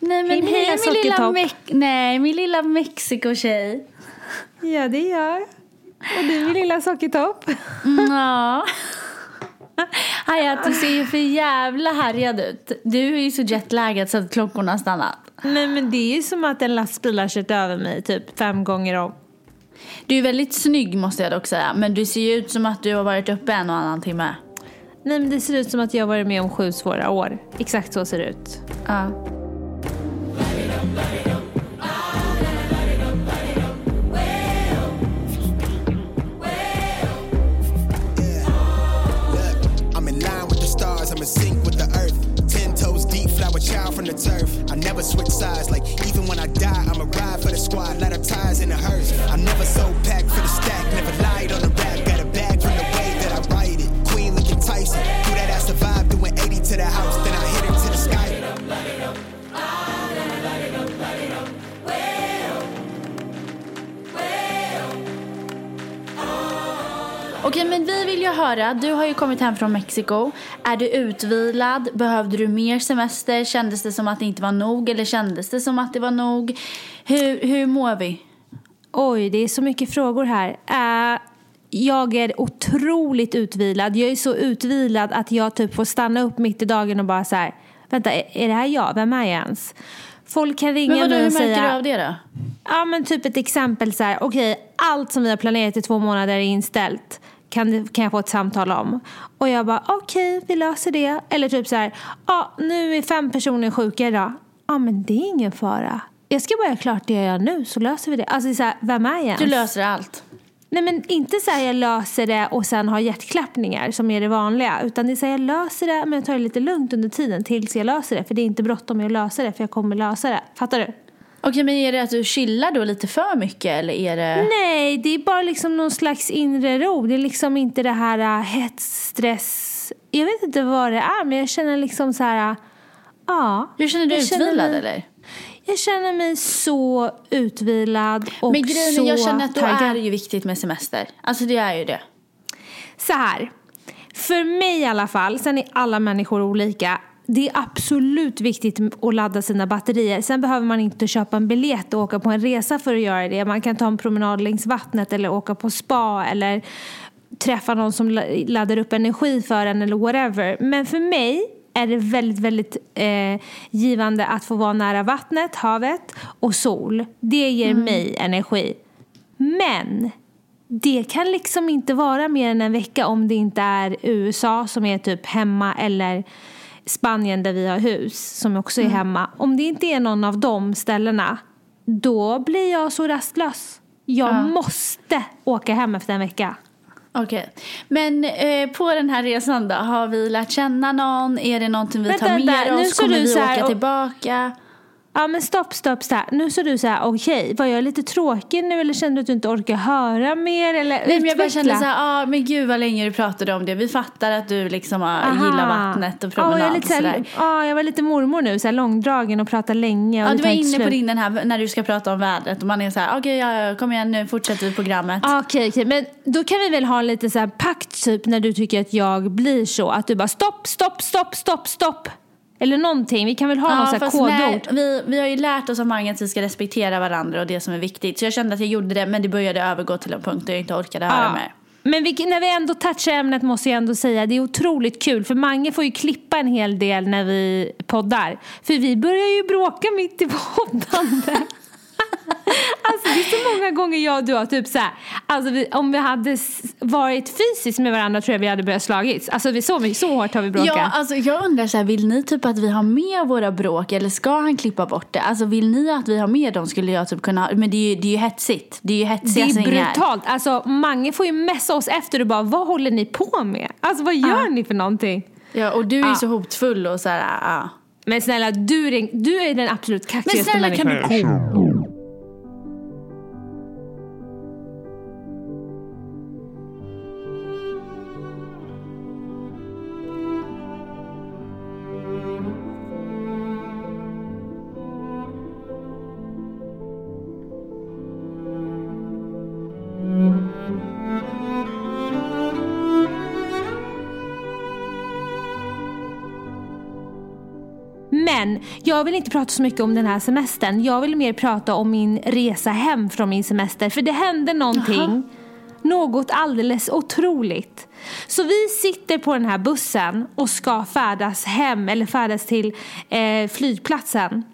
Nej, men Hej, hej, lilla min lilla. Me- nej, min lilla Mexiko-tjej. Ja, det är jag. Och du min lilla sockertopp. Mm, Ja. Hayat, du ser ju för jävla härjad ut. Du är ju så jetlaggad så att klockorna har stannat. Nej, men det är ju som att en lastbil har kört över mig typ fem gånger om. Du är väldigt snygg måste jag dock säga. Men du ser ju ut som att du har varit uppe en och annan timme. Nej, men det ser ut som att jag har varit med om sju svåra år. Exakt så ser det ut. Ja. Never switch sides, like even when I die, I'ma ride for the squad, let her ties in the hearse. I'm never so packed for the stack, never lied on the rap, got a bag from the way that I write it. Queen looking Tyson, that ass survive, doing 80 to the house, Okej, men vi vill ju höra. Du har ju kommit hem från Mexiko. Är du utvilad? Behövde du mer semester? Kändes det som att det inte var nog? Eller kändes det som att det var nog? Hur, hur mår vi? Oj, det är så mycket frågor här. Eh, jag är otroligt utvilad. Jag är så utvilad att jag typ får stanna upp mitt i dagen och bara så här. Vänta, är det här jag? Vem är jag ens? Folk kan ringa Men vadå, mig hur och märker säga... du av det då? Ja men typ ett exempel så här. Okej, allt som vi har planerat i två månader är inställt. Kan, det- kan jag få ett samtal om? Och jag bara okej, vi löser det. Eller typ så här. Ja, nu är fem personer sjuka idag. Ja men det är ingen fara. Jag ska bara göra klart det jag gör nu så löser vi det. Alltså så här, vem är jag ens? Du löser allt. Nej men inte så här jag löser det och sen har hjärtklappningar som är det vanliga. Utan det är så här jag löser det men jag tar det lite lugnt under tiden tills jag löser det. För det är inte bråttom med att lösa det för jag kommer lösa det. Fattar du? Okej, men är det att du chillar då lite för mycket eller är det... Nej, det är bara liksom någon slags inre ro. Det är liksom inte det här äh, hets, stress. Jag vet inte vad det är men jag känner liksom så här. äh, Ja. Hur känner du känner utvilad mig- eller? Jag känner mig så utvilad och Men grejen så jag känner att då taggad. är det ju viktigt med semester. Alltså det är ju det. Så här. För mig i alla fall, sen är alla människor olika. Det är absolut viktigt att ladda sina batterier. Sen behöver man inte köpa en biljett och åka på en resa för att göra det. Man kan ta en promenad längs vattnet eller åka på spa eller träffa någon som la- laddar upp energi för en eller whatever. Men för mig är det väldigt, väldigt eh, givande att få vara nära vattnet, havet och sol. Det ger mig energi. Men det kan liksom inte vara mer än en vecka om det inte är USA som är typ hemma eller Spanien där vi har hus som också är hemma. Om det inte är någon av de ställena då blir jag så rastlös. Jag måste åka hem efter en vecka. Okej. Men eh, på den här resan då, har vi lärt känna någon? Är det någonting vi Vänta, tar med vänta, nu oss? står Kommer du vi åka och- tillbaka? Ja men stopp, stopp, stopp. Nu så du så här, okej, var jag lite tråkig nu eller kände du att du inte orkar höra mer eller Nej men jag bara kände så här, ah, men gud vad länge du pratade om det. Vi fattar att du liksom ah, gillar vattnet och Ja, jag, är promenad lite och sådär. ja, jag var lite mormor nu, så här långdragen och pratade länge. Och Ja, du var inne på din den här när du ska prata om vädret och man är så här, okej ja, kom igen nu fortsätter vi programmet. Ah, Okej, okej, men då kan vi väl ha lite så här pakt typ när du tycker att jag blir så. Att du bara stopp, stopp, stopp, stopp, stopp. Eller någonting. Vi kan väl ha någon här fast kodord. nej, vi, vi har ju lärt oss av många att vi ska respektera varandra och det som är viktigt. Så jag kände att jag gjorde det men det började övergå till en punkt där jag inte orkade höra Ja. mer. Men vi, när vi ändå touchar ämnet måste jag ändå säga det är otroligt kul för Mange får ju klippa en hel del när vi poddar. För vi börjar ju bråka mitt i poddande. Alltså det är så många gånger jag och du har typ så här, alltså vi, om vi hade varit fysiskt med varandra tror jag vi hade börjat slagits. Alltså vi, så, så hårt har vi bråkat. Ja, alltså jag undrar så här, vill ni typ att vi har med våra bråk eller ska han klippa bort det? Alltså vill ni att vi har med dem skulle jag typ kunna, men det är ju, det är ju hetsigt. Det är ju Det hetsiga är sängar. brutalt. Alltså Mange får ju messa oss efter och bara vad håller ni på med? Alltså vad gör ni för någonting? Ja, och du är ju Ja. så hotfull och så här, ja. Men snälla du är den, du är den absolut Men kaxigaste snälla kan människan. du Men jag vill inte prata så mycket om den här semestern. Jag vill mer prata om min resa hem från min semester. För det hände någonting. Jaha. Något alldeles otroligt. Så vi sitter på den här bussen och ska färdas hem eller färdas till eh, flygplatsen.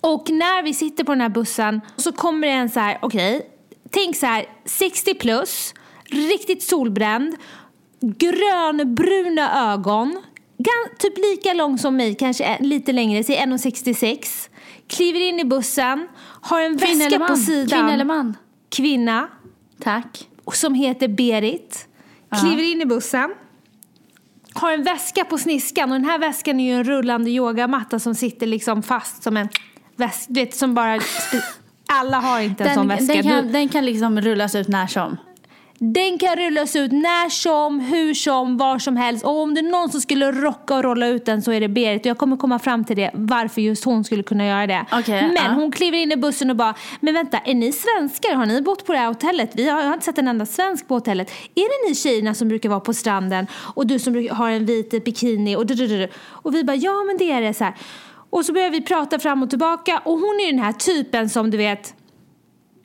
Och när vi sitter på den här bussen så kommer det en så här, okej, tänk så här 60 plus, riktigt solbränd, grönbruna ögon, typ lika lång som mig, kanske lite längre, säg 1,66. Kliver in i bussen, har en Kvinna väska på sidan. Kvinna eller man? Kvinna Tack. som heter Berit. Kliver in i bussen. Har en väska på sniskan och den här väskan är ju en rullande yogamatta som sitter liksom fast som en väska. Du vet som bara... Alla har inte en sån Den, väska. den, kan, den kan liksom rullas ut när som. Den kan rullas ut när som, hur som, var som helst. Och om det är någon som skulle rocka och rolla ut den så är det Berit. Och jag kommer komma fram till det, varför just hon skulle kunna göra det. Okej, men ja. hon kliver in i bussen och bara, men vänta, är ni svenskar? Har ni bott på det här hotellet? Vi har, jag har inte sett en enda svensk på hotellet. Är det ni tjejerna som brukar vara på stranden och du som har en vit bikini? Och, och vi bara, ja men det är det. Så här. Och så börjar vi prata fram och tillbaka och hon är den här typen som du vet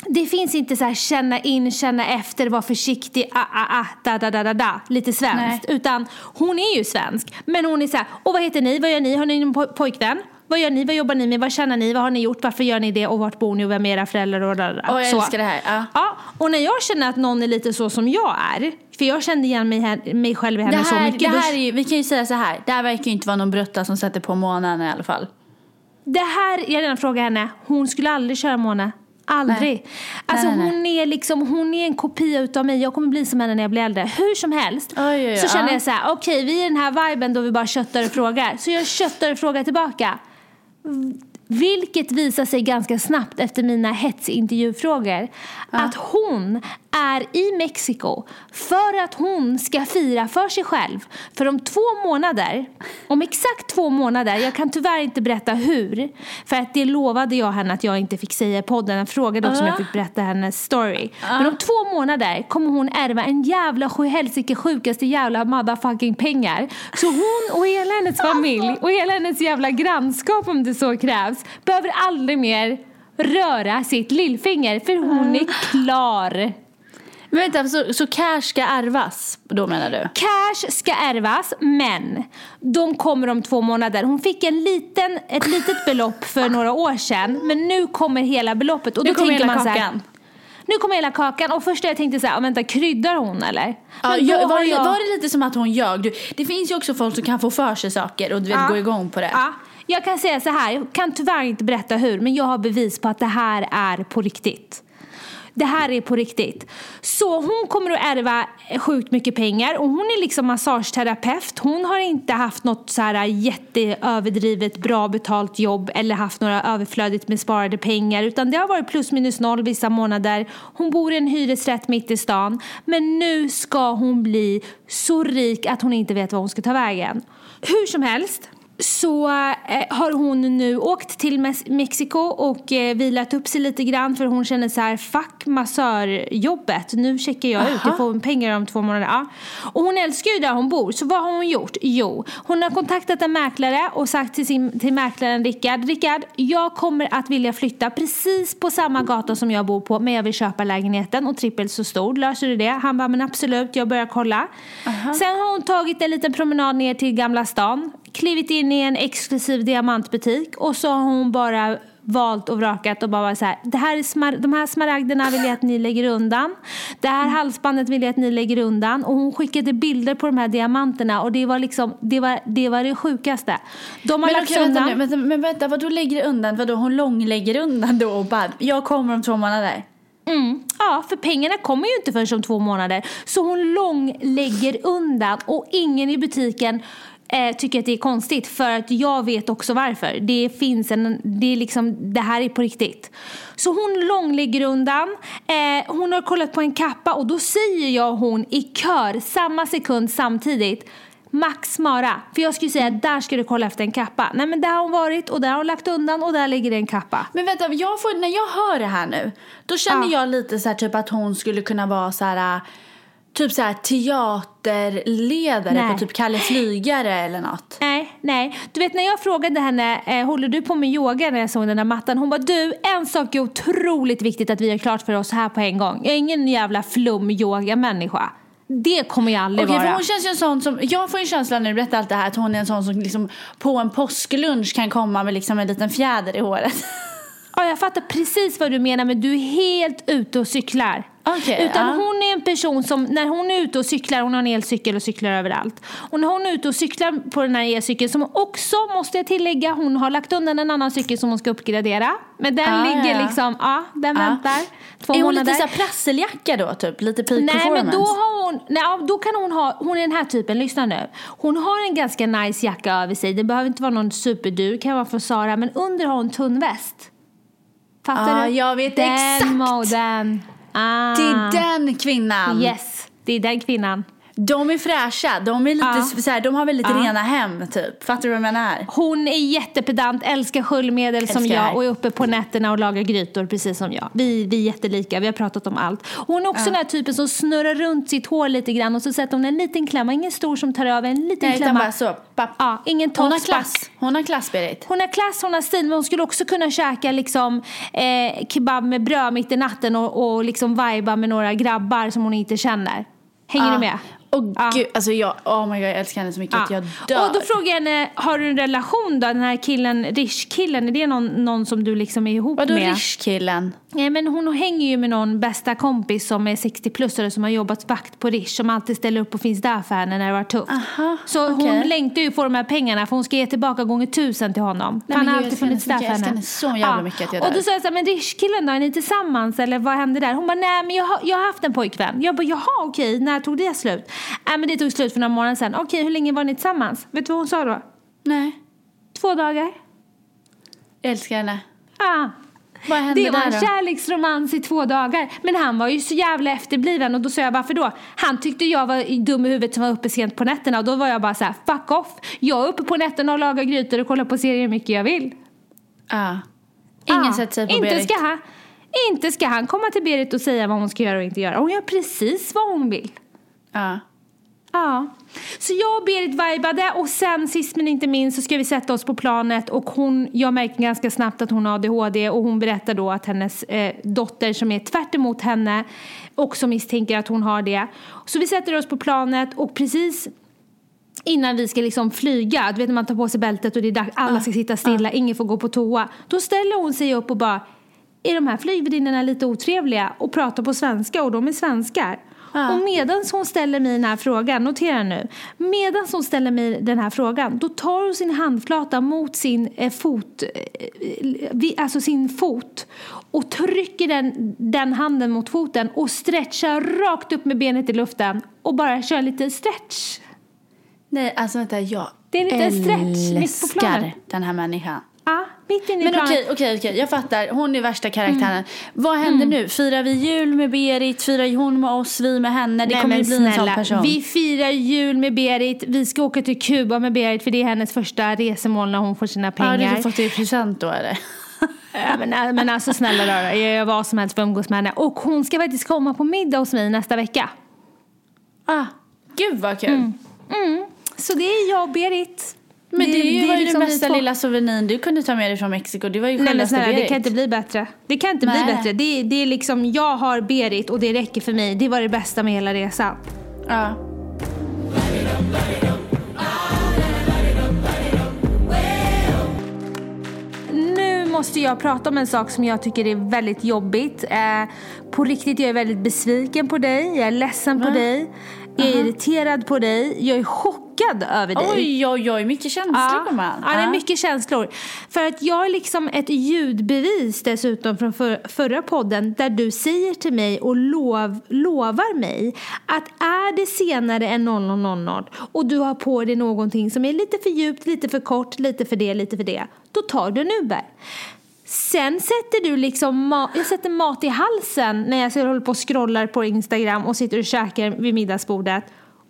det finns inte så här känna in, känna efter, vara försiktig, ah, ah, ah, da, da, da, da, da, lite svenskt. Utan hon är ju svensk. Men hon är så här, och vad heter ni, vad gör ni, har ni någon poj- pojkvän? Vad gör ni, vad jobbar ni med, vad tjänar ni, vad har ni gjort, varför gör ni det och vart bor ni och vem är era föräldrar och da, da, da. Åh, jag Så. älskar det här. Ja. Ja, och när jag känner att någon är lite så som jag är, för jag kände igen mig, här- mig själv i henne Det så här, mycket. det här är ju, vi kan ju säga så här. Det här verkar ju inte vara någon brutta som sätter på månaden i alla fall. Det här, jag redan frågat henne, hon skulle aldrig köra Mona. Aldrig. Nej. Alltså Nej, nej, hon är liksom, hon är en kopia utav mig. Jag kommer bli som henne när jag blir äldre. Hur som helst. Oj, oj, oj, så känner ja. jag så här, okej vi är i den här viben då vi bara köttar och frågar. Så jag köttar och frågar tillbaka. Vilket visar sig ganska snabbt efter mina hetsintervjufrågor. Att hon är i Mexiko för att hon ska fira för sig själv. För om två månader, om exakt två månader, jag kan tyvärr inte berätta hur. För att det lovade jag henne att jag inte fick säga i podden. Jag frågade också om jag Ja. fick berätta hennes story. Men om två månader kommer hon ärva en jävla sjuhelsike sjukaste jävla motherfucking pengar. Så hon och hela hennes familj och hela hennes jävla grannskap om det så krävs behöver aldrig mer röra sitt lillfinger för hon är klar. Men vänta, så, så cash ska ärvas då menar du? Cash ska ärvas, men de kommer om två månader. Hon fick en liten, ett litet belopp för några år sedan, men nu kommer hela beloppet. Och Nu då kommer tänker hela man så här, kakan. Nu kommer hela kakan och först jag tänkte så här, "Ah, vänta kryddar hon eller? Ja, jag, var, jag- var det lite som att hon ljög? Du, det finns ju också folk som kan få för sig saker och du vet, Ja. gå igång på det. Ja, jag kan säga så här, jag kan tyvärr inte berätta hur, men jag har bevis på att det här är på riktigt. Det här är på riktigt. Så hon kommer att ärva sjukt mycket pengar och hon är liksom massageterapeut. Hon har inte haft något så här jätteöverdrivet bra betalt jobb eller haft några överflödigt med sparade pengar utan det har varit plus minus noll vissa månader. Hon bor i en hyresrätt mitt i stan men nu ska hon bli så rik att hon inte vet var hon ska ta vägen. Hur som helst så eh, har hon nu åkt till Mexiko och eh, vilat upp sig lite grann för hon känner så här fuck massörjobbet, nu checkar jag ut, jag får pengar om två månader. Ja. Och hon älskar ju där hon bor, så vad har hon gjort? Jo, hon har kontaktat en mäklare och sagt till, sin, till mäklaren Rickard, Rickard, jag kommer att vilja flytta precis på samma gata som jag bor på men jag vill köpa lägenheten och trippelt så stor, löser du det? Han bara, men absolut, jag börjar kolla. Sen har hon tagit en liten promenad ner till Gamla stan, klivit in i en exklusiv diamantbutik och så har hon bara valt och vrakat och bara varit så här, det här är smar- de här smaragderna vill jag att ni lägger undan. Det här halsbandet vill jag att ni lägger undan. Och hon skickade bilder på de här diamanterna och det var liksom, det var det, var det sjukaste. De har Men lagt okej, vänta undan. nu, vänta, men vänta, vadå lägger undan? Vadå hon långlägger undan då och bara, jag kommer om två månader? Mm. Ja, för pengarna kommer ju inte förrän om två månader. Så hon långlägger undan och ingen i butiken eh, tycker att det är konstigt för att jag vet också varför. Det finns en, det är liksom, det här är på riktigt. Så hon långlägger undan, eh, hon har kollat på en kappa och då säger jag hon i kör samma sekund samtidigt Max Mara. För jag skulle säga där ska du kolla efter en kappa. Nej men där har hon varit och där har hon lagt undan och där ligger det en kappa. Men vänta, jag får, när jag hör det här nu, då känner Ja. jag lite så här typ att hon skulle kunna vara så här, typ så här teaterledare Nej. på typ Kalle Flygare eller något. Nej, nej. Du vet när jag frågade henne, eh, håller du på med yoga när jag såg den där mattan? Hon bara, du, en sak är otroligt viktigt att vi har klart för oss här på en gång. Jag är ingen jävla flum-yoga-människa. Det kommer jag aldrig Okej, vara. för hon känns ju en sån som, jag får en känsla när du berättar allt det här att hon är en sån som liksom på en påsklunch kan komma med liksom en liten fjäder i håret. Ja, jag fattar precis vad du menar men du är helt ute och cyklar. Okej, Utan ja. hon är en person som, när hon är ute och cyklar, hon har en elcykel och cyklar överallt. Och när hon är ute och cyklar på den här elcykeln, som också, måste jag tillägga, hon har lagt undan en annan cykel som hon ska uppgradera. Men den Ah, ligger ja. liksom, ja, den Ja. väntar. Två är hon månader. lite såhär prasseljacka då typ? Lite peak Nej performance? men då har hon, nej, då kan hon ha, hon är den här typen, lyssna nu. Hon har en ganska nice jacka över sig, det behöver inte vara någon superdyr, kan vara från Zara, men under har hon tunn väst. Fattar Ja, du? jag vet den exakt. moden. Ah. Det är den kvinnan. Yes, det är den kvinnan. De är fräscha, de, är lite, Ja. så här, de har väldigt Ja. rena hem typ. Fattar du vad jag menar? Hon är jättepedant, älskar sköljmedel som Älskar. jag och är uppe på nätterna och lagar grytor precis som jag. Vi, vi är jättelika, vi har pratat om allt. Hon är också den här typen som snurrar runt sitt hår lite grann och så sätter hon en liten klämma, ingen stor som tar över, en liten Nej, klämma. bara så. Papp. Ja, ingen Hon har klass. Hon har klass Berit. Hon har klass, hon har stil, men hon skulle också kunna käka liksom, eh, kebab med bröd mitt i natten och, och liksom viba med några grabbar som hon inte känner. Hänger Ja. du med? Och Ja. gud, alltså jag, oh my god jag älskar henne så mycket att jag dör. Och då frågar jag henne, har du en relation då? Den här killen, Rish-killen, är det någon, någon som du liksom är ihop Vadå med? Rish-killen? Nej men hon hänger ju med någon bästa kompis som är 60-plussare som har jobbat vakt på Rish som alltid ställer upp och finns där för henne när det var tufft. Aha, så hon okej. längtar ju på de här pengarna för hon ska ge tillbaka gånger tusen till honom. Nej, han har alltid funnits där för henne. Jag älskar henne så jävla mycket att jag Och dör. då sa jag så här, men Rish-killen då, är ni tillsammans eller vad hände där? Hon bara, nej men jag har, jag har haft en pojkvän. Jag bara, jaha okej, när tog det slut? Nej men det tog slut för några månader sedan. Okej, hur länge var ni tillsammans? Vet du vad hon sa då? Nej, Två dagar. jag älskar henne. Ah. Vad hände Det var där en då? kärleksromans i två dagar. Men han var ju så jävla efterbliven och då sa jag varför då? Han tyckte jag var dum i huvudet som var uppe sent på nätterna och då var jag bara så här: fuck off. Jag är uppe på nätterna och lagar grytor och kollar på serier hur mycket jag vill. Ja. Ingen Ja. sätter sig på inte Berit. Ska han, inte ska han komma till Berit och säga vad hon ska göra och inte göra. Hon gör precis vad hon vill. Ja. Ja. Så jag och Berit vibade och sen sist men inte minst så ska vi sätta oss på planet och hon, jag märker ganska snabbt att hon har ADHD och hon berättar då att hennes eh, dotter som är tvärt emot henne också misstänker att hon har det. Så vi sätter oss på planet och precis innan vi ska liksom flyga, du vet när man tar på sig bältet och det är dags, alla ska sitta stilla, ingen får gå på toa. Då ställer hon sig upp och bara, är de här flygvärdinnorna lite otrevliga och pratar på svenska och de är svenskar? Ja. Och medan hon ställer mig den här frågan, notera nu, medan hon ställer mig den här frågan, då tar hon sin handflata mot sin eh, fot, eh, alltså sin fot och trycker den, den handen mot foten och stretchar rakt upp med benet i luften och bara kör lite stretch. Nej, alltså vänta, jag Det är en liten stretch mitt på planen. den här människan. Ja, mitt inne i Men okej, okej, okej, jag fattar. Hon är värsta karaktären. Mm. Vad händer nu? Firar vi jul med Berit? Firar hon med oss? Vi med henne? Det kommer ju bli en sån person. vi firar jul med Berit. Vi ska åka till Kuba med Berit för det är hennes första resemål när hon får sina Ja, pengar. du har fått det i present då eller? Ja, men, men alltså snälla rara, jag gör vad som helst för att umgås med henne. Och hon ska faktiskt komma på middag hos mig nästa vecka. Ah, gud vad kul. Mm. Så det är jag och Berit. Men det, är ju var ju liksom den bästa två. lilla souveniren du kunde ta med dig från Mexiko. Det var ju Nej men snälla, det Berit. kan inte bli bättre. Det kan inte Nej. bli bättre. Det, det är liksom, jag har Berit och det räcker för mig. Det var det bästa med hela resan. Ja. Nu måste jag prata om en sak som jag tycker är väldigt jobbigt. Eh, på riktigt, jag är väldigt besviken på dig. Jag är ledsen på Va? dig. Jag är irriterad på dig. Jag är chockad över dig. Oj, oj, oj, mycket känslor Ja, gumman. ja, det är mycket känslor. För att jag är liksom ett ljudbevis dessutom från för, förra podden där du säger till mig och lov, lovar mig att är det senare än 00.00 och du har på dig någonting som är lite för djupt, lite för kort, lite för det, lite för det, då tar du en Uber. Sen sätter du liksom, ma- jag sätter mat i halsen när jag håller på och scrollar på Instagram och sitter och käkar vid middagsbordet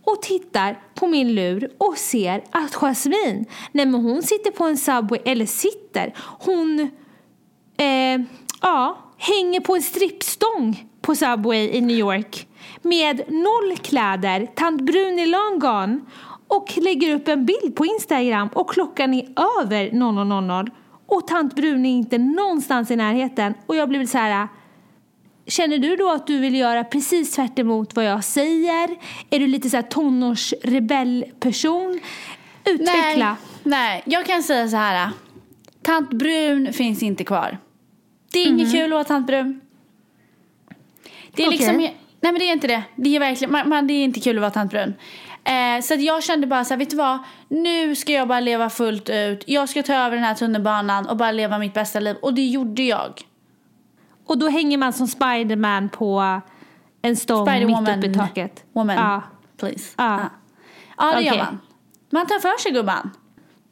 och tittar på min lur och ser att Jasmine, nej men hon sitter på en Subway, eller sitter, hon, eh, ja, hänger på en strippstång på Subway i New York med noll kläder, tant Brun i long och lägger upp en bild på Instagram och klockan är över 00.00 och tant Brun är inte någonstans i närheten och jag blir så här Känner du då att du vill göra precis tvärt emot vad jag säger? Är du lite så här tonårsrebellperson? Utveckla. Nej, nej, jag kan säga så här. Tant Brun finns inte kvar. Det är inget kul att vara tant Brun. Det är Okej. liksom, nej men det är inte det. Det är verkligen, man, man, det är inte kul att vara tant Brun. Eh, så jag kände bara så här, vet du vad? Nu ska jag bara leva fullt ut. Jag ska ta över den här tunnelbanan och bara leva mitt bästa liv. Och det gjorde jag. Och då hänger man som Spiderman på en stång mitt uppe i taket. Woman, Ja. please. Ja. Ja, ja det gör Okej. man. Man tar för sig gumman.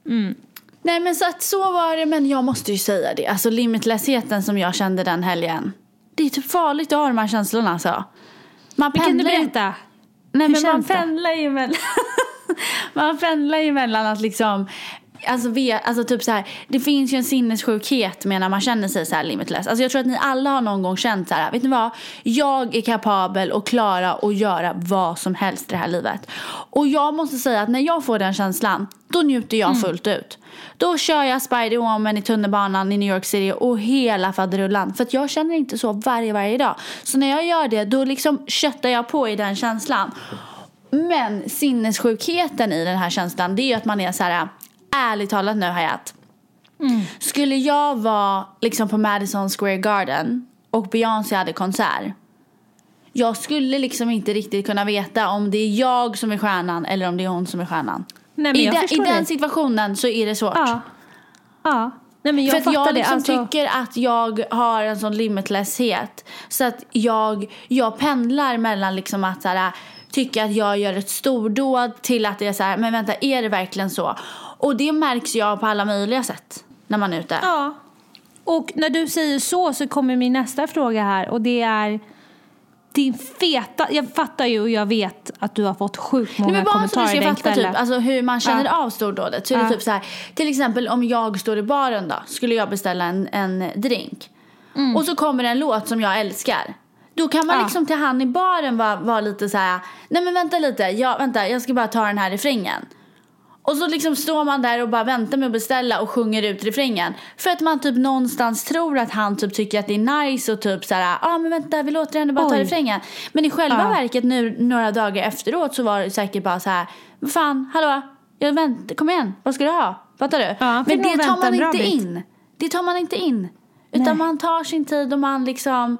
Mm. Nej men så att så var det, men jag måste ju säga det. Alltså limitlessheten som jag kände den helgen. Det är typ farligt att ha de här känslorna alltså. Man Men kan du pendlar- berätta? Nej Hur men man pendlar ju mellan... man pendlar ju mellan att liksom... Alltså, ve, alltså typ så här, det finns ju en sinnessjukhet med när man känner sig så här limitless. Alltså jag tror att ni alla har någon gång känt så här, vet ni vad? Jag är kapabel att klara och göra vad som helst i det här livet. Och jag måste säga att när jag får den känslan, då njuter jag fullt ut. Då kör jag Spider-Woman i tunnelbanan i New York City och hela faderullan. För att jag känner inte så varje, varje dag. Så när jag gör det, då liksom köttar jag på i den känslan. Men sinnessjukheten i den här känslan det är ju att man är så här ärligt talat nu Hayat. Skulle jag vara liksom på Madison Square Garden och Beyoncé hade konsert. Jag skulle liksom inte riktigt kunna veta om det är jag som är stjärnan eller om det är hon som är stjärnan. Nej, I, den, I den situationen så är det svårt. Ja. Ja. Nej, men jag För att jag liksom Alltså, tycker att jag har en sån limitlesshet. Så att jag, jag pendlar mellan liksom att så här, tycka att jag gör ett stordåd till att det är så här, men vänta, är det verkligen så? Och det märks jag på alla möjliga sätt när man är ute. Ja. Och när du säger så så kommer min nästa fråga här och det är din feta, jag fattar ju och jag vet att du har fått sjukt många Nej, men bara så du kommentarer ska den fatta kvällen. typ, alltså hur man känner Ja. av stordådet. Så är det Ja. typ så här, till exempel om jag står i baren då, skulle jag beställa en, en drink. Och så kommer en låt som jag älskar. Då kan man Mm. Ja. liksom till han i baren vara, vara lite så här, nej men vänta lite, jag, vänta, jag ska bara ta den här refrängen. Och så liksom står man där och bara väntar med att beställa och sjunger ut refrängen. För att man typ någonstans tror att han typ tycker att det är nice och typ så här, ja ah, men vänta vi låter henne bara ta Oj. refrängen. Men i själva Ja. verket nu några dagar efteråt så var det säkert bara så här, vad fan, hallå, jag väntar, kom igen, vad ska du ha? Fattar du? Ja, men det tar man inte bit. in. Det tar man inte in. Utan Nej. man tar sin tid och man liksom,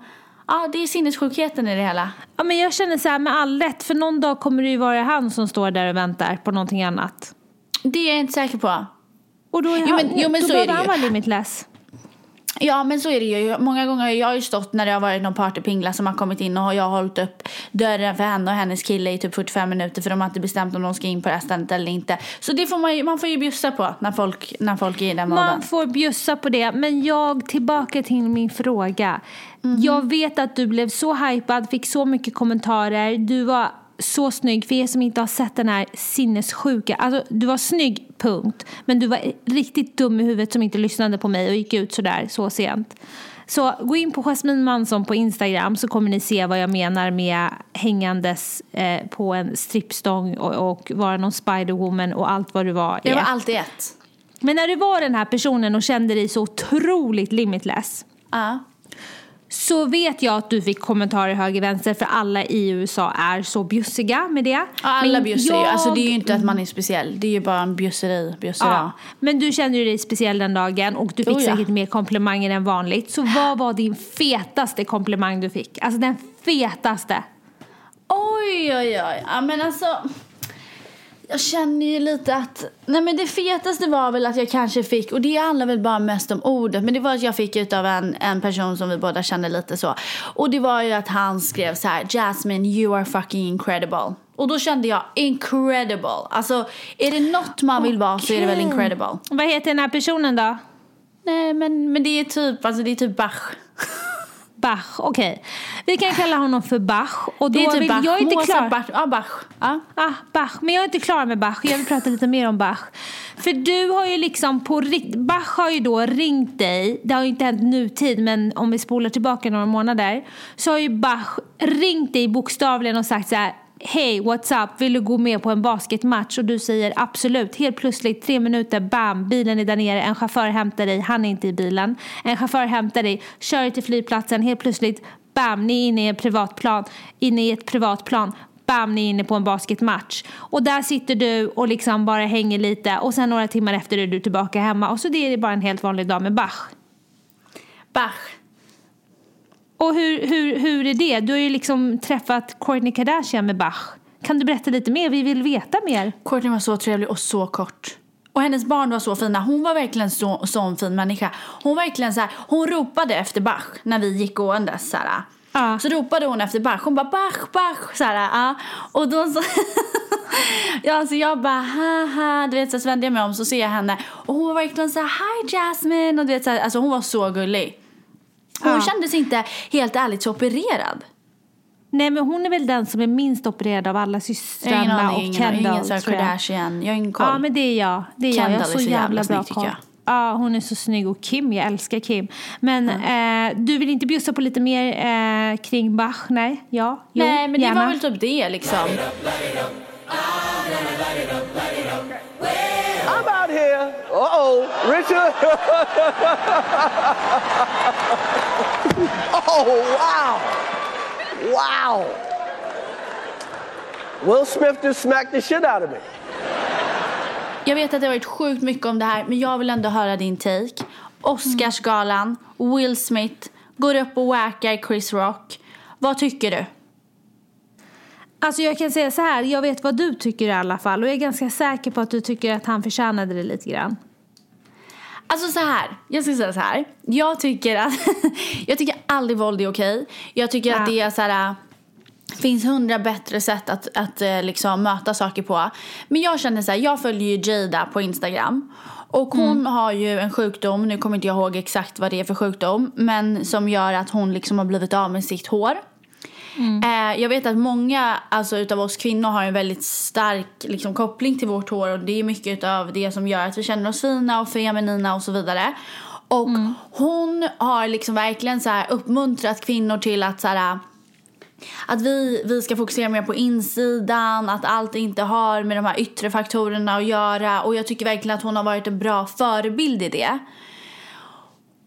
ja det är sinnessjukheten i det hela. Ja, men jag känner så här med all rätt för någon dag kommer det ju vara han som står där och väntar på någonting annat. Det är jag inte säker på. Och då, är Jo, han, men- jo, men då så är det behöver han vara limitless. Ja men så är det ju. Många gånger har jag ju stått när det har varit någon partypingla som har kommit in och jag har hållit upp dörren för henne och hennes kille i typ 45 minuter för de har inte bestämt om de ska in på restaurangen eller inte. Så det får man ju, man får ju bjussa på när folk, när folk är i den Man moden. får bjussa på det. Men jag, tillbaka till min fråga. Mhm. Jag vet att du blev så hypad, fick så mycket kommentarer. Du var så snygg. För er som inte har sett den här sinnessjuka. Alltså, du var snygg, punkt. Men du var riktigt dum i huvudet som inte lyssnade på mig och gick ut sådär så sent. Så gå in på Jasmine Mansson på Instagram så kommer ni se vad jag menar med hängandes eh, på en strippstång och, och vara någon Spiderwoman och allt vad du var. Är. var alltid ett. Men när du var den här personen och kände dig så otroligt limitless Ja. Så vet jag att du fick kommentarer höger vänster för alla i USA är så bjussiga med det. Ja, alla bjussar ju. Alltså det är ju jag- inte att man är speciell. Det är ju bara en bjusseri. Bjusseri. Ja, men du kände ju dig speciell den dagen och du fick Oh, ja. säkert mer komplimanger än vanligt. Så vad var din fetaste komplimang du fick? Alltså den fetaste. Oj, oj, oj. Ja, men alltså... Jag känner ju lite att... Nej, men det fetaste var väl att jag kanske fick, och det handlar väl bara mest om ordet, men det var att jag fick utav en, en person som vi båda kände lite så. Och det var ju att han skrev så här: Jasmine, you are fucking incredible. Och då kände jag incredible. Alltså, är det något man vill vara så är det väl incredible. Vad heter den här personen då? Nej, men, men det är typ, alltså det är typ Bach. Bach, okej. Vi kan kalla honom för Bach. Och då Det är typ vill, Bach. Jag är inte Mozart, klar. Bach. Ja, Bach. Ja. Ah, Bach. Men jag är inte klar med Bach. Jag vill prata lite mer om Bach. För du har ju liksom på Bach har ju då ringt dig. Det har ju inte hänt nutid, men om vi spolar tillbaka några månader. Så har ju Bach ringt dig bokstavligen och sagt så här. Hej, what's up? Vill du gå med på en basketmatch? Och du säger absolut. Helt plötsligt, tre minuter, bam, bilen är där nere. En chaufför hämtar dig, han är inte i bilen. En chaufför hämtar dig, kör dig till flygplatsen. Helt plötsligt, bam, ni är inne i ett privatplan. Inne i ett privatplan. Bam, ni är inne på en basketmatch. Och där sitter du och liksom bara hänger lite. Och sen några timmar efter är du tillbaka hemma. Och så det är det bara en helt vanlig dag med Bach. Bach. Och hur, hur, hur är det? Du har ju liksom träffat Kourtney Kardashian med Bach. Kan du berätta lite mer? Vi vill veta mer. Courtney var så trevlig och så kort. Och hennes barn var så fina. Hon var verkligen så, sån fin människa. Hon verkligen så här, hon ropade efter Bach när vi gick gåendes så här. Ja. Så ropade hon efter Bach. Hon bara Bach, Bach. Så här, ja. Och då så... ja, så jag bara haha. Du vet så vände jag mig om så ser jag henne. Och hon var verkligen så här hi Jasmine. Och du vet så här, alltså hon var så gullig. Hon Ja. kändes inte helt ärligt så opererad. Nej men hon är väl den som är minst opererad av alla Jag har ingen systrarna aning, och ingen, Kendall. ingen jag. Kardashian. Jag har ingen koll. Ja men det är jag. Det är jag. Jag Kendall har så är så jävla jävla bra snygg, tycker jag. Ja hon är så snygg och Kim, jag älskar Kim. Men eh, du vill inte bjussa på lite mer eh, kring Bach? Nej? Ja? Jo, Nej, men det gärna. var väl typ det liksom. I'm out here. Uh oh, Richard. oh, wow. Wow. Will Smith just smacked the shit out of me. Jag vet att det har varit sjukt mycket om det här, men jag vill ändå höra din take. Oscarsgalan, Will Smith, går upp och wackar Chris Rock. Vad tycker du? Alltså jag kan säga så här, jag vet vad du tycker i alla fall och jag är ganska säker på att du tycker att han förtjänade det lite grann. Alltså så här, jag ska säga så här. Jag tycker att, jag tycker aldrig våld är okej. Jag tycker Ja. att det är så här, finns hundra bättre sätt att, att eh, liksom möta saker på. Men jag känner så här, jag följer ju Jada på Instagram. Och hon har ju en sjukdom, nu kommer inte jag ihåg exakt vad det är för sjukdom. Men som gör att hon liksom har blivit av med sitt hår. Eh, jag vet att många alltså, utav oss kvinnor har en väldigt stark liksom, koppling till vårt hår och det är mycket av det som gör att vi känner oss fina och feminina och så vidare. Och hon har liksom verkligen så här uppmuntrat kvinnor till att så här, att vi, vi ska fokusera mer på insidan, att allt inte har med de här yttre faktorerna att göra. Och jag tycker verkligen att hon har varit en bra förebild i det.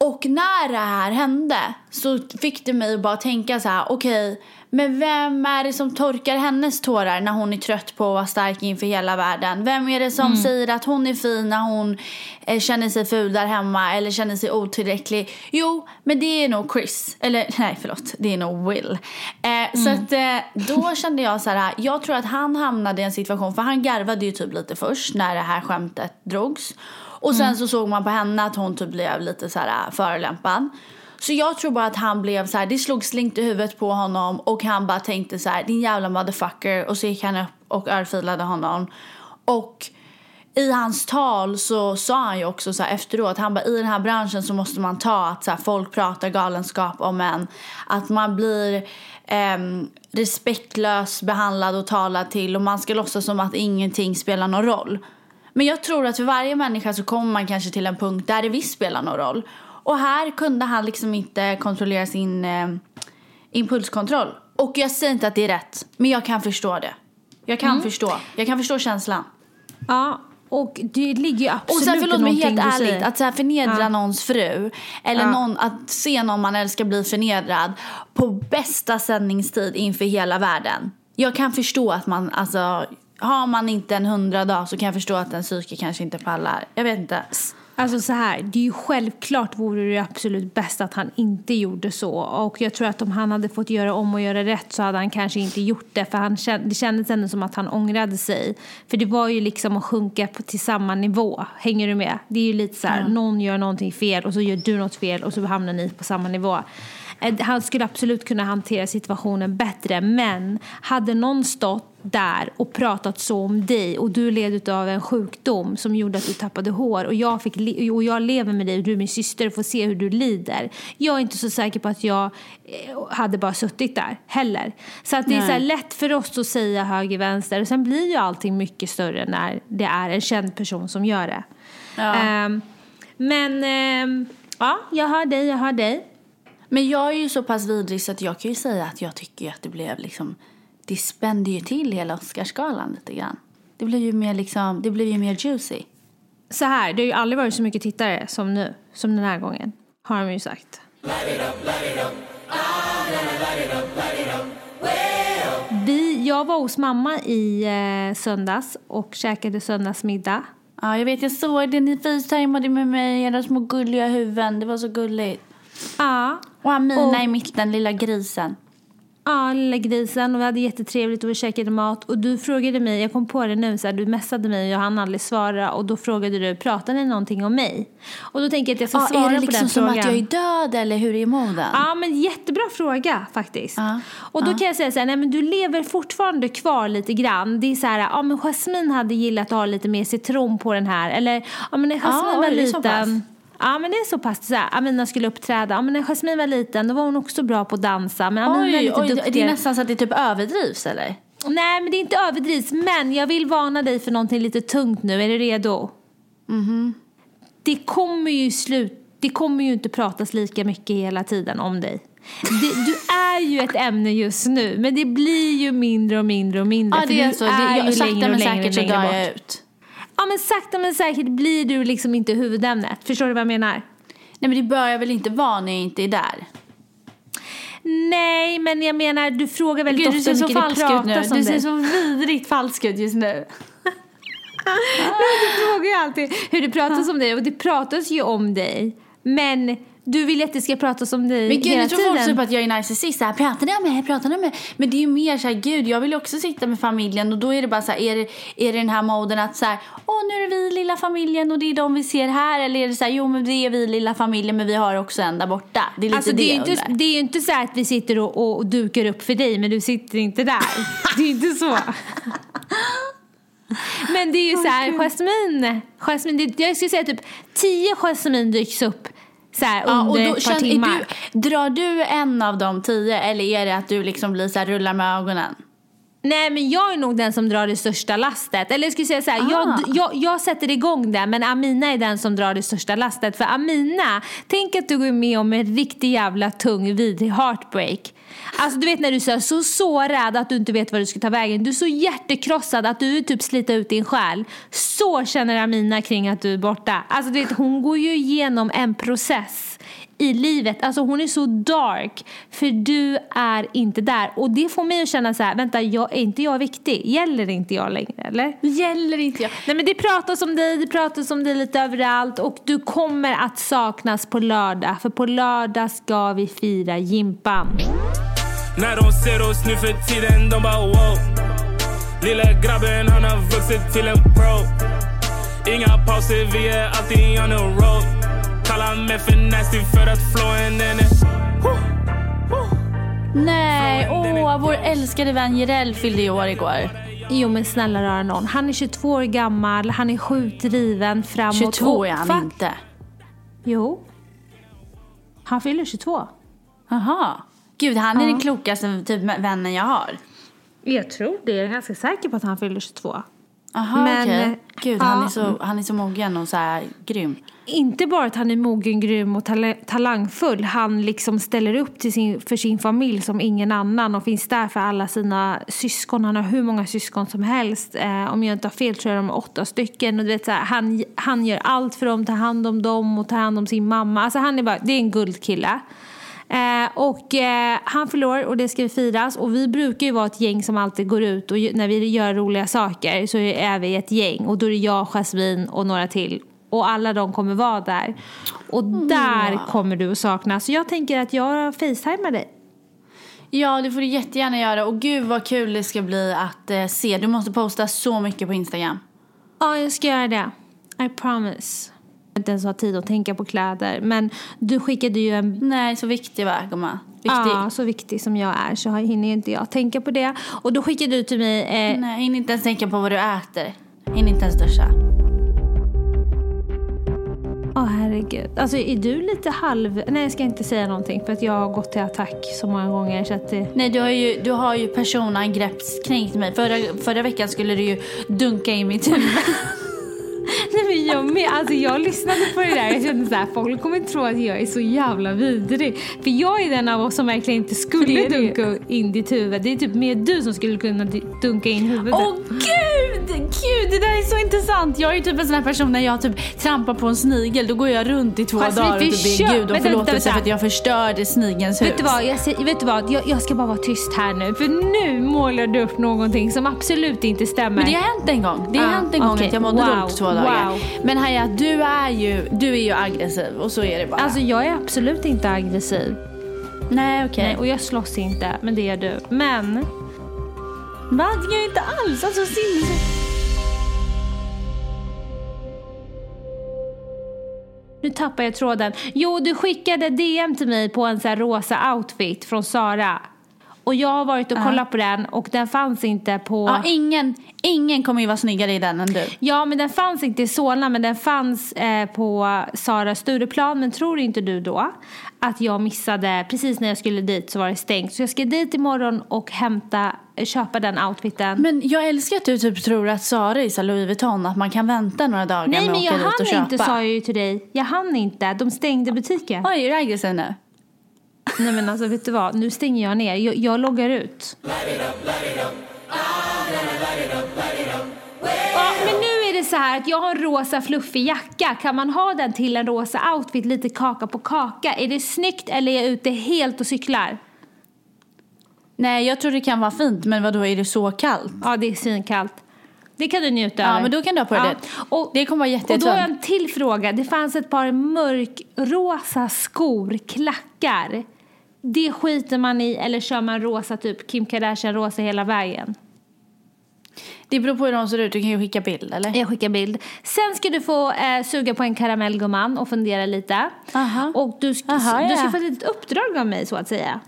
Och när det här hände så fick det mig att bara tänka så här, okej, men vem är det som torkar hennes tårar när hon är trött på att vara stark inför hela världen? Vem är det som säger att hon är fin när hon eh, känner sig ful där hemma eller känner sig otillräcklig? Jo, men det är nog Chris. Eller nej, förlåt, det är nog Will. Eh, Så att eh, då kände jag så här, jag tror att han hamnade i en situation, för han garvade ju typ lite först när det här skämtet drogs. Och sen så såg man på henne att hon typ blev lite så här äh, förolämpad. Så jag tror bara att han blev så här, det slog slint i huvudet på honom och han bara tänkte så här, din jävla motherfucker. Och så gick han upp och örfilade honom. Och i hans tal så sa han ju också så här efteråt, han bara i den här branschen så måste man ta att så här, folk pratar galenskap om en. Att man blir ehm, respektlös behandlad och talad till och man ska låtsas som att ingenting spelar någon roll. Men jag tror att för varje människa så kommer man kanske till en punkt där det visst spelar någon roll. Och här kunde han liksom inte kontrollera sin eh, impulskontroll. Och jag säger inte att det är rätt, men jag kan förstå det. Jag kan förstå. Jag kan förstå känslan. Ja, och det ligger ju Och absolut sen förlåt mig helt ärligt, att så här förnedra Ja. någons fru eller Ja. någon, att se någon man älskar bli förnedrad på bästa sändningstid inför hela världen. Jag kan förstå att man, alltså har man inte en hundra dag så kan jag förstå att en psyke kanske inte pallar. Jag vet inte. Alltså så här, det är ju självklart vore det absolut bäst att han inte gjorde så. Och jag tror att om han hade fått göra om och göra rätt så hade han kanske inte gjort det. För han det kändes ändå som att han ångrade sig. För det var ju liksom att sjunka på, till samma nivå. Hänger du med? Det är ju lite så här, någon gör någonting fel och så gör du något fel och så hamnar ni på samma nivå. Eh, Han skulle absolut kunna hantera situationen bättre men hade någon stått där och pratat så om dig och du led av en sjukdom som gjorde att du tappade hår och jag, fick och jag lever med dig och du är min syster och får se hur du lider. Jag är inte så säker på att jag eh, hade bara suttit där heller. Så att det är Nej. så lätt för oss att säga höger vänster och sen blir ju allting mycket större när det är en känd person som gör det. Ja. Ehm, men ehm, ja, jag hör dig, jag hör dig. Men jag är ju så pass vidrig så att jag kan ju säga att jag tycker att det blev liksom det spände ju till hela Oscarsgalan lite grann. Det blev ju mer liksom, det blev ju mer juicy. Så här, det har ju aldrig varit så mycket tittare som nu, som den här gången, har de ju sagt. Vi, jag var hos mamma i eh, söndags och käkade söndagsmiddag. Ja, jag vet, jag såg det. Ni facetimade med mig, era små gulliga huvuden. Det var så gulligt. Ja, Och Amina Och- i mitten, lilla grisen. Ja, lilla grisen och vi hade jättetrevligt och vi käkade mat och du frågade mig, jag kom på det nu, så här, du messade mig och jag hann aldrig svara och då frågade du, pratar ni någonting om mig? Och då tänker jag att jag ska Ja, svara är det på liksom den som frågan. att jag är död eller hur är moden? Ja, men jättebra fråga faktiskt. Ja, Och då kan jag säga så här, nej men du lever fortfarande kvar lite grann. Det är så här, ja men Jasmine hade gillat att ha lite mer citron på den här. Eller, ja men när Jasmine Ja, var det är liten. Ja men det är så pass så här, Amina skulle uppträda. Ja men när Jasmine var liten då var hon också bra på att dansa. Men Amina är Oj, lite oj, det duktigare. är nästan så att det typ överdrivs eller? Nej, men det är inte överdrivs. Men jag vill varna dig för någonting lite tungt nu. Är du redo? Mhm. Det kommer ju slut... Det kommer ju inte pratas lika mycket hela tiden om dig. Det, du är ju ett ämne just nu, men det blir ju mindre och mindre och mindre. Ja, det är så. Det, är jag, ju sakta men längre säkert så dör jag ut. Ja, men sakta men säkert blir du liksom inte huvudämnet. Förstår du vad jag menar? Nej men det bör jag väl inte vara när jag inte är där? Nej, men jag menar, du frågar väldigt Gud, ofta hur mycket det pratas om Du ser så vidrigt falsk ut just nu. Du frågar ju alltid hur det pratas om dig och det pratas ju om dig. Men du vill att det ska pratas om dig Men gud, hela nu tror folk typ att jag är narcissist. Så här, pratar ni om mig? Pratar ni om mig? Men det är ju mer så här, gud, jag vill också sitta med familjen och då är det bara så här, är det, är det den här moden att så här, åh, nu är det vi lilla familjen och det är de vi ser här. Eller är det så här, jo, men det är vi lilla familjen men vi har också en där borta. Det är lite Alltså det, det, är jag inte, det är ju inte så här att vi sitter och, och dukar upp för dig men du sitter inte där. Det är inte så. Men det är ju så här, Jasmine, Jasmine det, jag skulle säga typ tio Jasmine dyks upp så här Ja, och under då ett par timmar. du, drar du en av de tio eller är det att du liksom blir så här, rullar med ögonen? Nej men jag är nog den som drar det största lastet. Eller jag skulle säga så här, Ah. jag, jag, jag sätter igång det men Amina är den som drar det största lastet. För Amina, tänk att du går med om en riktig jävla tung vidrig heartbreak. Alltså du vet när du är så, så sårad att du inte vet vad du ska ta vägen. Du är så hjärtekrossad att du vill typ slita ut din själ. Så känner Amina kring att du är borta. Alltså du vet hon går ju igenom en process i livet. Alltså hon är så dark för du är inte där. Och det får mig att känna så här, vänta, jag, är inte jag viktig? Gäller inte jag längre eller? Gäller inte jag? Nej men det pratas om dig, det pratas om dig lite överallt och du kommer att saknas på lördag. För på lördag ska vi fira Jimpan. När de ser oss nu för tiden, de bara wow. Lilla grabben han har vuxit till en pro. Inga pauser, vi är alltid on the road. Kallar mig för nasty för att flowen den är... Nej, åh, vår älskade vän Jireel fyllde i år igår. Jo men snälla rara någon. Han är 22 år gammal, han är sjukt driven framåt. 22 och är han fa- inte. Jo. Han fyller 22. Jaha. Gud, han är Ja. den klokaste typ, vännen jag har. Jag tror det, jag är ganska säker på att han fyller 22. Jaha, Men, okej. eh, Gud, ja. han, är så, han är så mogen och så här grym. Inte bara att han är mogen, grym och tala- talangfull. Han liksom ställer upp till sin, för sin familj som ingen annan och finns där för alla sina syskon. Han har hur många syskon som helst. Eh, om jag inte har fel tror jag de åtta stycken. Och du vet, så här, han, han gör allt för dem, tar hand om dem och tar hand om sin mamma. Alltså han är bara, det är en guldkille. Eh, och eh, han förlorar och det ska firas och vi brukar ju vara ett gäng som alltid går ut och när vi gör roliga saker så är vi ett gäng och då är det jag, Jasmine och några till och alla de kommer vara där. Och där kommer du att saknas. Så jag tänker att jag facetimar dig. Ja, det får du jättegärna göra. Och gud vad kul det ska bli att eh, se. Du måste posta så mycket på Instagram. Ja, jag ska göra det. I promise. Inte ens har tid att tänka på kläder. Men du skickade ju en Nej, så viktig va, gumman? Viktig. Ja, så viktig som jag är så hinner inte jag tänka på det. Och då skickade du till mig eh, Nej, hinner inte ens tänka på vad du äter. Hinner inte ens duscha. Åh herregud. Alltså är du lite halv... Nej jag ska inte säga någonting för att jag har gått till attack så många gånger så att det... Nej, du har ju, du har ju personangreppskränkt mig. Förra, förra veckan skulle du ju dunka i mitt huvud. Jag med. Alltså jag lyssnade på det där jag kände så här, folk kommer tro att jag är så jävla vidrig. För jag är den av oss som verkligen inte skulle dunka in ditt huvud. Det är typ mer du som skulle kunna dunka in huvudet. Åh gud! Gud, det där är så intressant. Jag är ju typ en sån här person när jag typ trampar på en snigel, då går jag runt i två Fast dagar och typ ber gud om förlåtelse för att jag förstörde snigelns hus. Vet du vad, jag, vet du vad? Jag, jag ska bara vara tyst här nu. För nu målar du upp någonting som absolut inte stämmer. Men det har hänt en gång. Det har Ah, hänt en gång att jag mådde Wow, dåligt två dagar. wow. Men Hayat, du är ju, du är ju aggressiv och så är det bara. Alltså jag är absolut inte aggressiv. nej okej. Nej, och jag slåss inte, men det är du. Men Va? Det gör jag inte alls. Alltså sinnes... nu tappar jag tråden. Jo, du skickade DM till mig på en sån här rosa outfit från Sara. Och jag har varit och kollat på den och den fanns inte på... Ja, ingen, ingen kommer ju vara snyggare i den än du. Ja, men den fanns inte i Solna, men den fanns eh, på Sara Stureplan. Men tror inte du då att jag missade, precis när jag skulle dit så var det stängt. Så jag ska dit imorgon och hämta, eh, köpa den outfiten. Men jag älskar att du typ tror att Sara är Louis Vuitton, att man kan vänta några dagar Nej, med men att jag åka dit och köpa. hann inte sa jag ju till dig. Jag hann inte, de stängde butiken. Oj, är du aggressiv nu? Nej men alltså vet du vad, nu stänger jag ner. Jag, jag loggar ut. Ja, men nu är det så här att jag har en rosa fluffig jacka. Kan man ha den till en rosa outfit, lite kaka på kaka? Är det snyggt eller är jag ute helt och cyklar? Nej, jag tror det kan vara fint, men vad då är det så kallt? Ja, det är svinkallt. Det kan du njuta Ja, över. men då kan du ha på dig det. Och, Det kommer vara och då har jag en till fråga. Det fanns ett par mörkrosa skor, klackar. Det skiter man i eller kör man rosa typ Kim Kardashian rosa hela vägen? Det beror på hur de ser ut, du kan ju skicka bild eller? Jag skickar bild. Sen ska du få eh, suga på en karamell gumman och fundera lite. Aha. Och du, sk- Aha, du ska ja. få ett litet uppdrag av mig så att säga.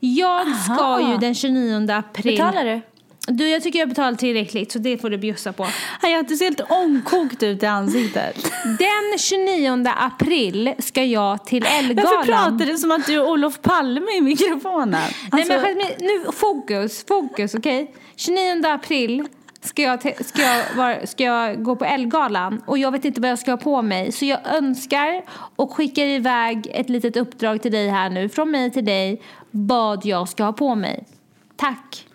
Jag ska ju den 29 april... Betalar du? Du, jag tycker jag betalar tillräckligt så det får du bjussa på. Jag du ser helt omkokt ut i ansiktet. Den 29 april ska jag till Ellegalan. Varför pratar du som att du är Olof Palme i mikrofonen? Nej Alltså, men Jasmine, nu fokus, fokus okej? 29 april ska jag, ska, jag vara, ska jag gå på Ellegalan och jag vet inte vad jag ska ha på mig så jag önskar och skickar iväg ett litet uppdrag till dig här nu från mig till dig vad jag ska ha på mig. Tack!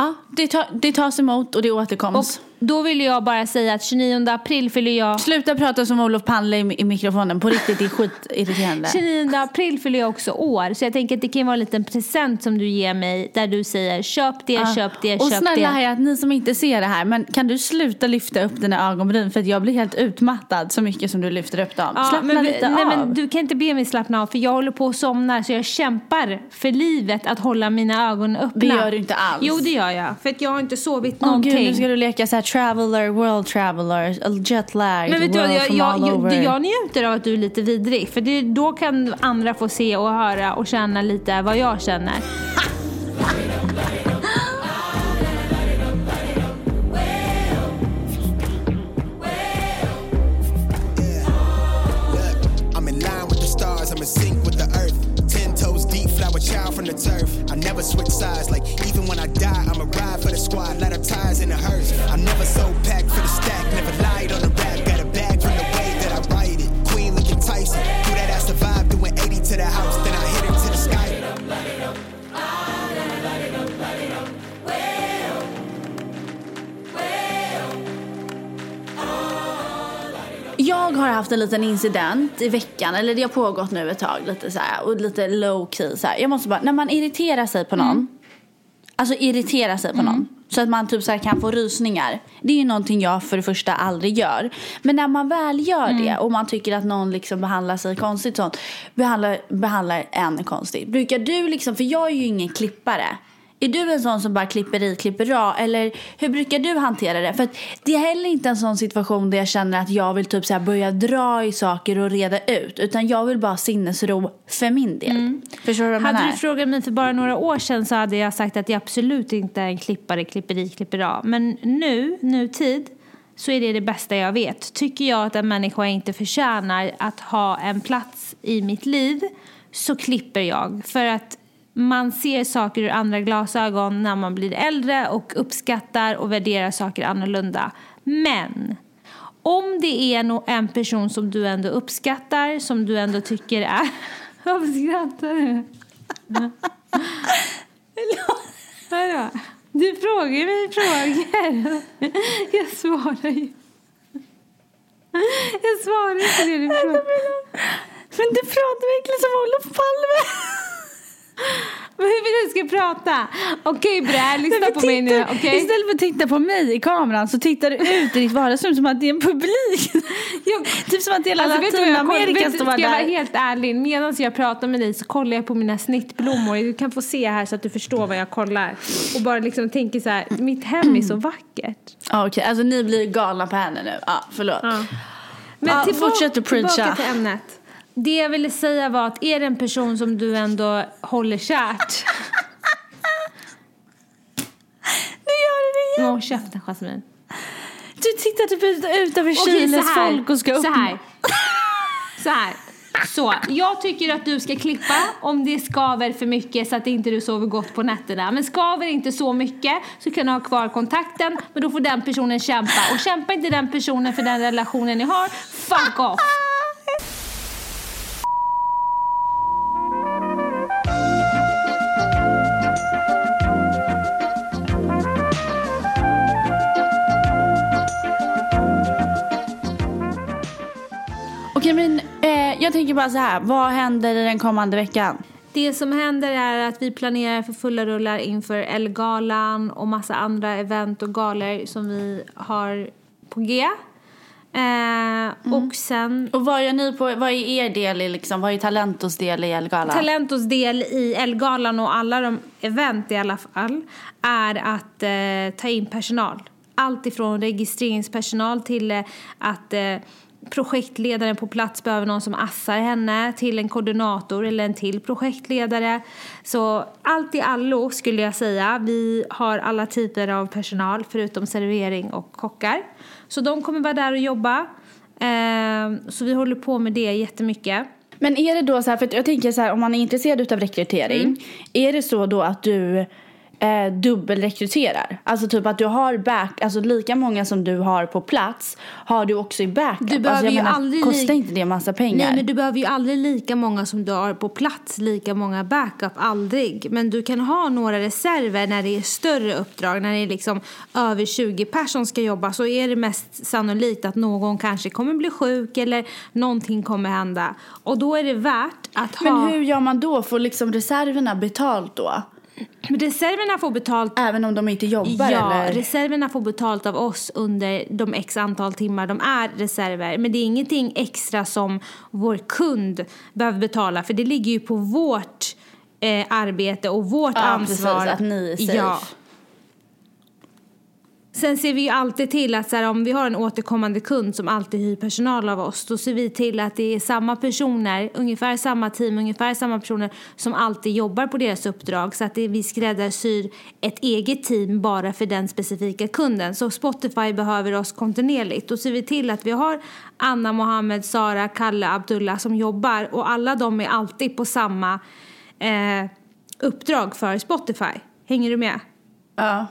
Ja, det, ta, det tas emot och det Och återkoms då vill jag bara säga att 29 april fyller jag Sluta prata som Olof Palme i, i mikrofonen, på riktigt det är skitirriterande. 29 april fyller jag också år så jag tänker att det kan vara en liten present som du ger mig där du säger köp det, köp det, och köp snälla det. här, att ni som inte ser det här, men kan du sluta lyfta upp dina ögonbryn för att jag blir helt utmattad så mycket som du lyfter upp dem. Slappna men, lite nej, av. Men du kan inte be mig slappna av för jag håller på att somna så jag kämpar för livet att hålla mina ögon öppna. Det gör du inte alls. Jo det gör jag. För att jag har inte sovit Åh någonting. gud, nu ska du leka så här traveler, world traveler, jet lag, men vet du vad, jag, jag, jag, jag njuter av att du är lite vidrig. För det, då kan andra få se och höra och känna lite vad jag känner. Child from the turf. I never switch sides, like squad, let her ties in the hearse. I'm never so packed for the stack, never lied on the rap, got a bag from the way that I write it. Queen looking Tyson, do that ass survive, doing 80 to the house, then I hit her to the sky. Jag har haft en liten incident i veckan, eller det har pågått nu ett tag, lite så här, och lite low key så här. Jag måste bara, när man irriterar sig på någon, alltså irriterar sig på någon, så att man typ så här kan få rysningar. Det är ju någonting jag för det första aldrig gör. Men när man väl gör det och man tycker att någon liksom behandlar sig konstigt sånt, behandlar, behandlar en konstigt. Brukar du liksom, för jag är ju ingen klippare. Är du en sån som bara klipper i, klipper av? Eller hur brukar du hantera det? För det är heller inte en sån situation där jag känner att jag vill typ så börja dra i saker och reda ut. Utan jag vill bara ha sinnesro för min del. Förstår du vad jag Hade menar? du frågat mig för bara några år sedan så hade jag sagt att jag absolut inte är en klippare, klipper i, klipper av. Men nu, nutid, så är det det bästa jag vet. Tycker jag att en människa inte förtjänar att ha en plats i mitt liv så klipper jag. För att man ser saker ur andra glasögon när man blir äldre och uppskattar och värderar saker annorlunda. Men om det är en person som du ändå uppskattar, som du ändå tycker är... Varför skrattar du? Vadå? Du frågar mig frågor. Jag svarar ju. Jag svarar inte det du frågar. Men du pratar verkligen som Olof Palme. Men hur vill du ska prata? Okej Brä, lyssna på mig nu. okej? Istället för att titta på mig i kameran så tittar du ut i ditt vardagsrum som att det är en publik. Jag- typ som att hela Alltså? Latinamerika står ska jag vara där. helt ärlig? Medan jag pratar med dig så kollar jag på mina snittblommor. Du kan få se här så att du förstår vad jag kollar. Och bara liksom tänker så här, mitt hem är så vackert. Ja, Okej, alltså ni blir galna på henne nu. Ja, förlåt. Ja. Men Ja, tillbaka, fortsätt att preacha. tillbaka till ämnet. Det jag ville säga var att är det en person som du ändå håller kärt. Nu gör du det igen. Åh, käften Jasmine. Du tittar typ ut, ut över Chiles här. folk och ska upp. Så här. Så här. Så, jag tycker att du ska klippa om det skaver för mycket så att inte du sover gott på nätterna. Men skaver inte så mycket så kan du ha kvar kontakten men då får den personen kämpa. Och kämpa inte den personen för den relationen ni har, fuck off! Okej men eh, jag tänker bara så här. Vad händer i den kommande veckan? Det som händer är att vi planerar för fulla rullar inför Elgalan och massa andra event och galor som vi har på G. Eh, Och sen Och vad gör ni på, vad är er del i liksom, vad är Talentos del i Elgalan? Talentos del i Elgalan och alla de event i alla fall är att eh, ta in personal. Allt ifrån registreringspersonal till eh, att eh, projektledaren på plats behöver någon som assar henne till en koordinator eller en till projektledare. Så allt i allo skulle jag säga. Vi har alla typer av personal förutom servering och kockar. Så de kommer vara där och jobba. Eh, så vi håller på med det jättemycket. Men är det då så här, för jag tänker så här, om man är intresserad av rekrytering, Mm. är det så då att du eh, dubbelrekryterar? Alltså typ att du har back, alltså lika många som du har på plats har du också i backup. Du behöver alltså, ju menar, aldrig kostar inte det massa pengar? Nej, men du behöver ju aldrig lika många som du har på plats, lika många backup, aldrig. Men du kan ha några reserver när det är större uppdrag, när det är liksom över 20 personer som ska jobba så är det mest sannolikt att någon kanske kommer bli sjuk eller någonting kommer hända. Och då är det värt att ha... Men hur gör man då? Får liksom reserverna betalt då? Reserverna får betalt Även om de inte jobbar Ja, eller? reserverna får betalt av oss under de x antal timmar de är reserver. Men det är ingenting extra som vår kund behöver betala för det ligger ju på vårt eh, arbete och vårt Ja, ansvar. precis, att ni är safe. Ja. Sen ser vi ju alltid till att så här, om vi har en återkommande kund som alltid hyr personal av oss då ser vi till att det är samma personer, ungefär samma team, ungefär samma personer som alltid jobbar på deras uppdrag så att det, vi skräddarsyr ett eget team bara för den specifika kunden. Så Spotify behöver oss kontinuerligt. Då ser vi till att vi har Anna, Mohammed, Sara, Kalle, Abdullah som jobbar och alla de är alltid på samma eh, uppdrag för Spotify. Hänger du med? Ja.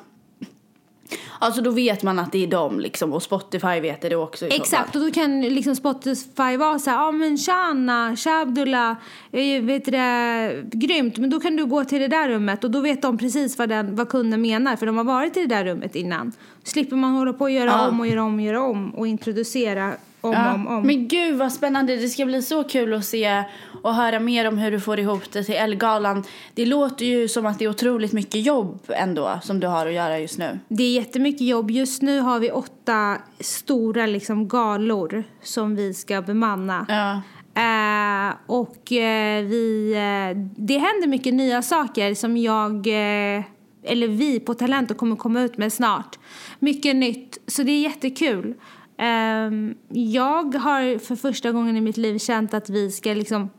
Alltså då vet man att det är dem liksom och Spotify vet det också i Exakt, och då kan liksom Spotify vara så här, ja men tja Anna, tja Abdullah, eh, vet det, grymt, men då kan du gå till det där rummet och då vet de precis vad, den, vad kunden menar för de har varit i det där rummet innan. Slipper man hålla på och göra Ja. om och göra om och göra om och introducera om Ja. om om. Men gud vad spännande, det ska bli så kul att se och höra mer om hur du får ihop det till Elgalan. Det låter ju som att det är otroligt mycket jobb ändå som du har att göra just nu. Det är jättemycket jobb. Just nu har vi åtta stora liksom, galor som vi ska bemanna. Ja. Eh, och eh, vi, eh, det händer mycket nya saker som jag, eh, eller vi på Talento kommer komma ut med snart. Mycket nytt, så det är jättekul. Ehm, jag har för första gången i mitt liv känt att vi ska liksom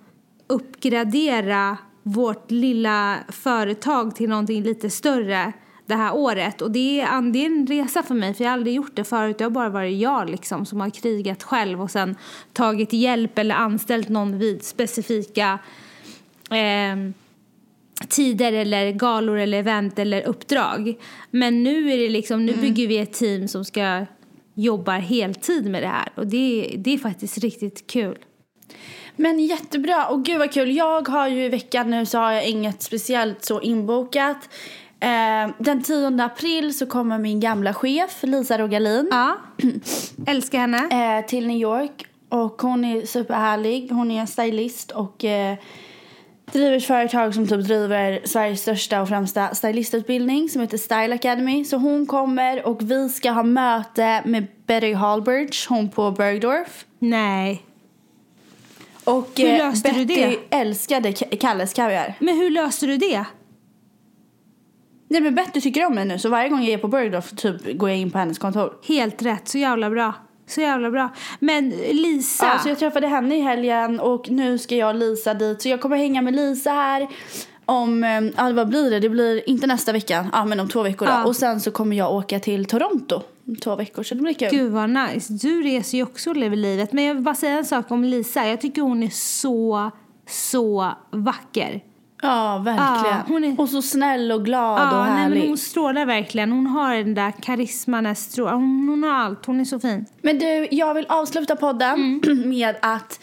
uppgradera vårt lilla företag till någonting lite större det här året. Och det är, det är en resa för mig för jag har aldrig gjort det förut. Det har bara varit jag liksom som har krigat själv och sen tagit hjälp eller anställt någon vid specifika ehm, tider eller galor eller event eller uppdrag. Men nu är det liksom, nu bygger vi ett team som ska jobbar heltid med det här. Och det, det är faktiskt riktigt kul. Men jättebra. Och gud vad kul. Jag har ju i veckan nu så har jag inget speciellt så inbokat. Eh, den 10 april så kommer min gamla chef Lisa Rogalin Ja, älskar henne. eh, till New York. Och hon är superhärlig. Hon är stylist och eh, driver ett företag som typ driver Sveriges största och främsta stylistutbildning som heter Style Academy. Så hon kommer och vi ska ha möte med Betty Hallbridge, hon på Bergdorf. Nej. Och Hur eh, löste du Betty det? älskade Ka- Kalles kaviar. Men hur löste du det? Nej men Betty tycker om mig nu så varje gång jag är på Bergdorf typ går jag in på hennes kontor. Helt rätt, så jävla bra. Så jävla bra. Men Lisa. Ja, så jag träffade henne i helgen och nu ska jag Lisa dit. Så jag kommer hänga med Lisa här om, eh, ja vad blir det? Det blir inte nästa vecka, ja men om två veckor då. Ja. Och sen så kommer jag åka till Toronto om två veckor så det blir kul. Gud vad nice. Du reser ju också och lever livet. Men jag vill bara säga en sak om Lisa. Jag tycker hon är så, så vacker. Ja verkligen. Ja, hon är- Och så snäll och glad och Ja, nej, härlig. men hon strålar verkligen. Hon har den där karisman, hon, hon har allt. Hon är så fin. Men du, jag vill avsluta podden Mm. med att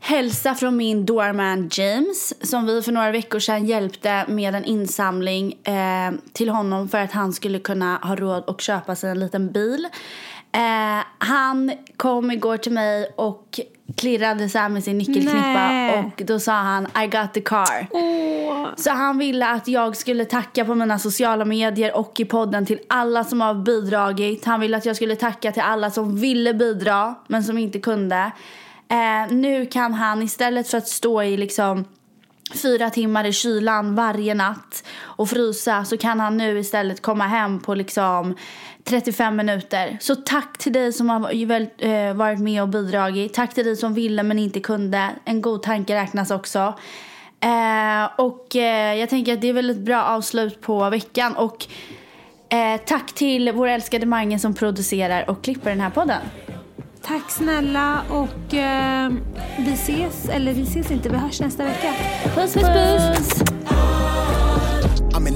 hälsa från min doorman James som vi för några veckor sedan hjälpte med en insamling eh, till honom för att han skulle kunna ha råd att köpa sig en liten bil. Eh, han kom igår till mig och klirrade så här med sin nyckelknippa Nej. och då sa han I got the car. Så han ville att jag skulle tacka på mina sociala medier och i podden till alla som har bidragit. Han ville att jag skulle tacka till alla som ville bidra men som inte kunde. Eh, nu kan han istället för att stå i liksom fyra timmar i kylan varje natt och frysa så kan han nu istället komma hem på liksom 35 minuter. Så tack till dig som har eh, varit med och bidragit. Tack till dig som ville men inte kunde. En god tanke räknas också. Eh, och eh, jag tänker att det är väl ett bra avslut på veckan. Och eh, tack till vår älskade Mange som producerar och klipper den här podden. Tack snälla och vi ses, eller vi ses inte, vi hörs nästa vecka. Puss puss! puss. I'm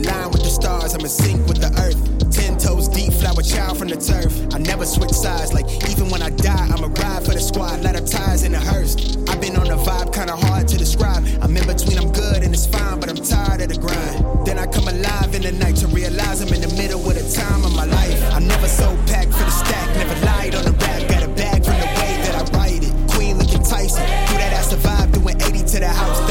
in line with the stars, I'm in sync with the earth. Ten toes deep, flower child from the turf. I never switch sides, like even when I die, I'm a ride for the squad, lot of ties in the hearse. I've been on a vibe, kinda hard to describe. I'm in between, I'm good and it's fine, but I'm tired of the grind. Then I come alive in the night to realize I'm in the middle of the time of my life. I never so packed for the stack, never lied on the rap, got a bag from the way that I write it. Queen looking Tyson, through that I survive, doing 80 to the house.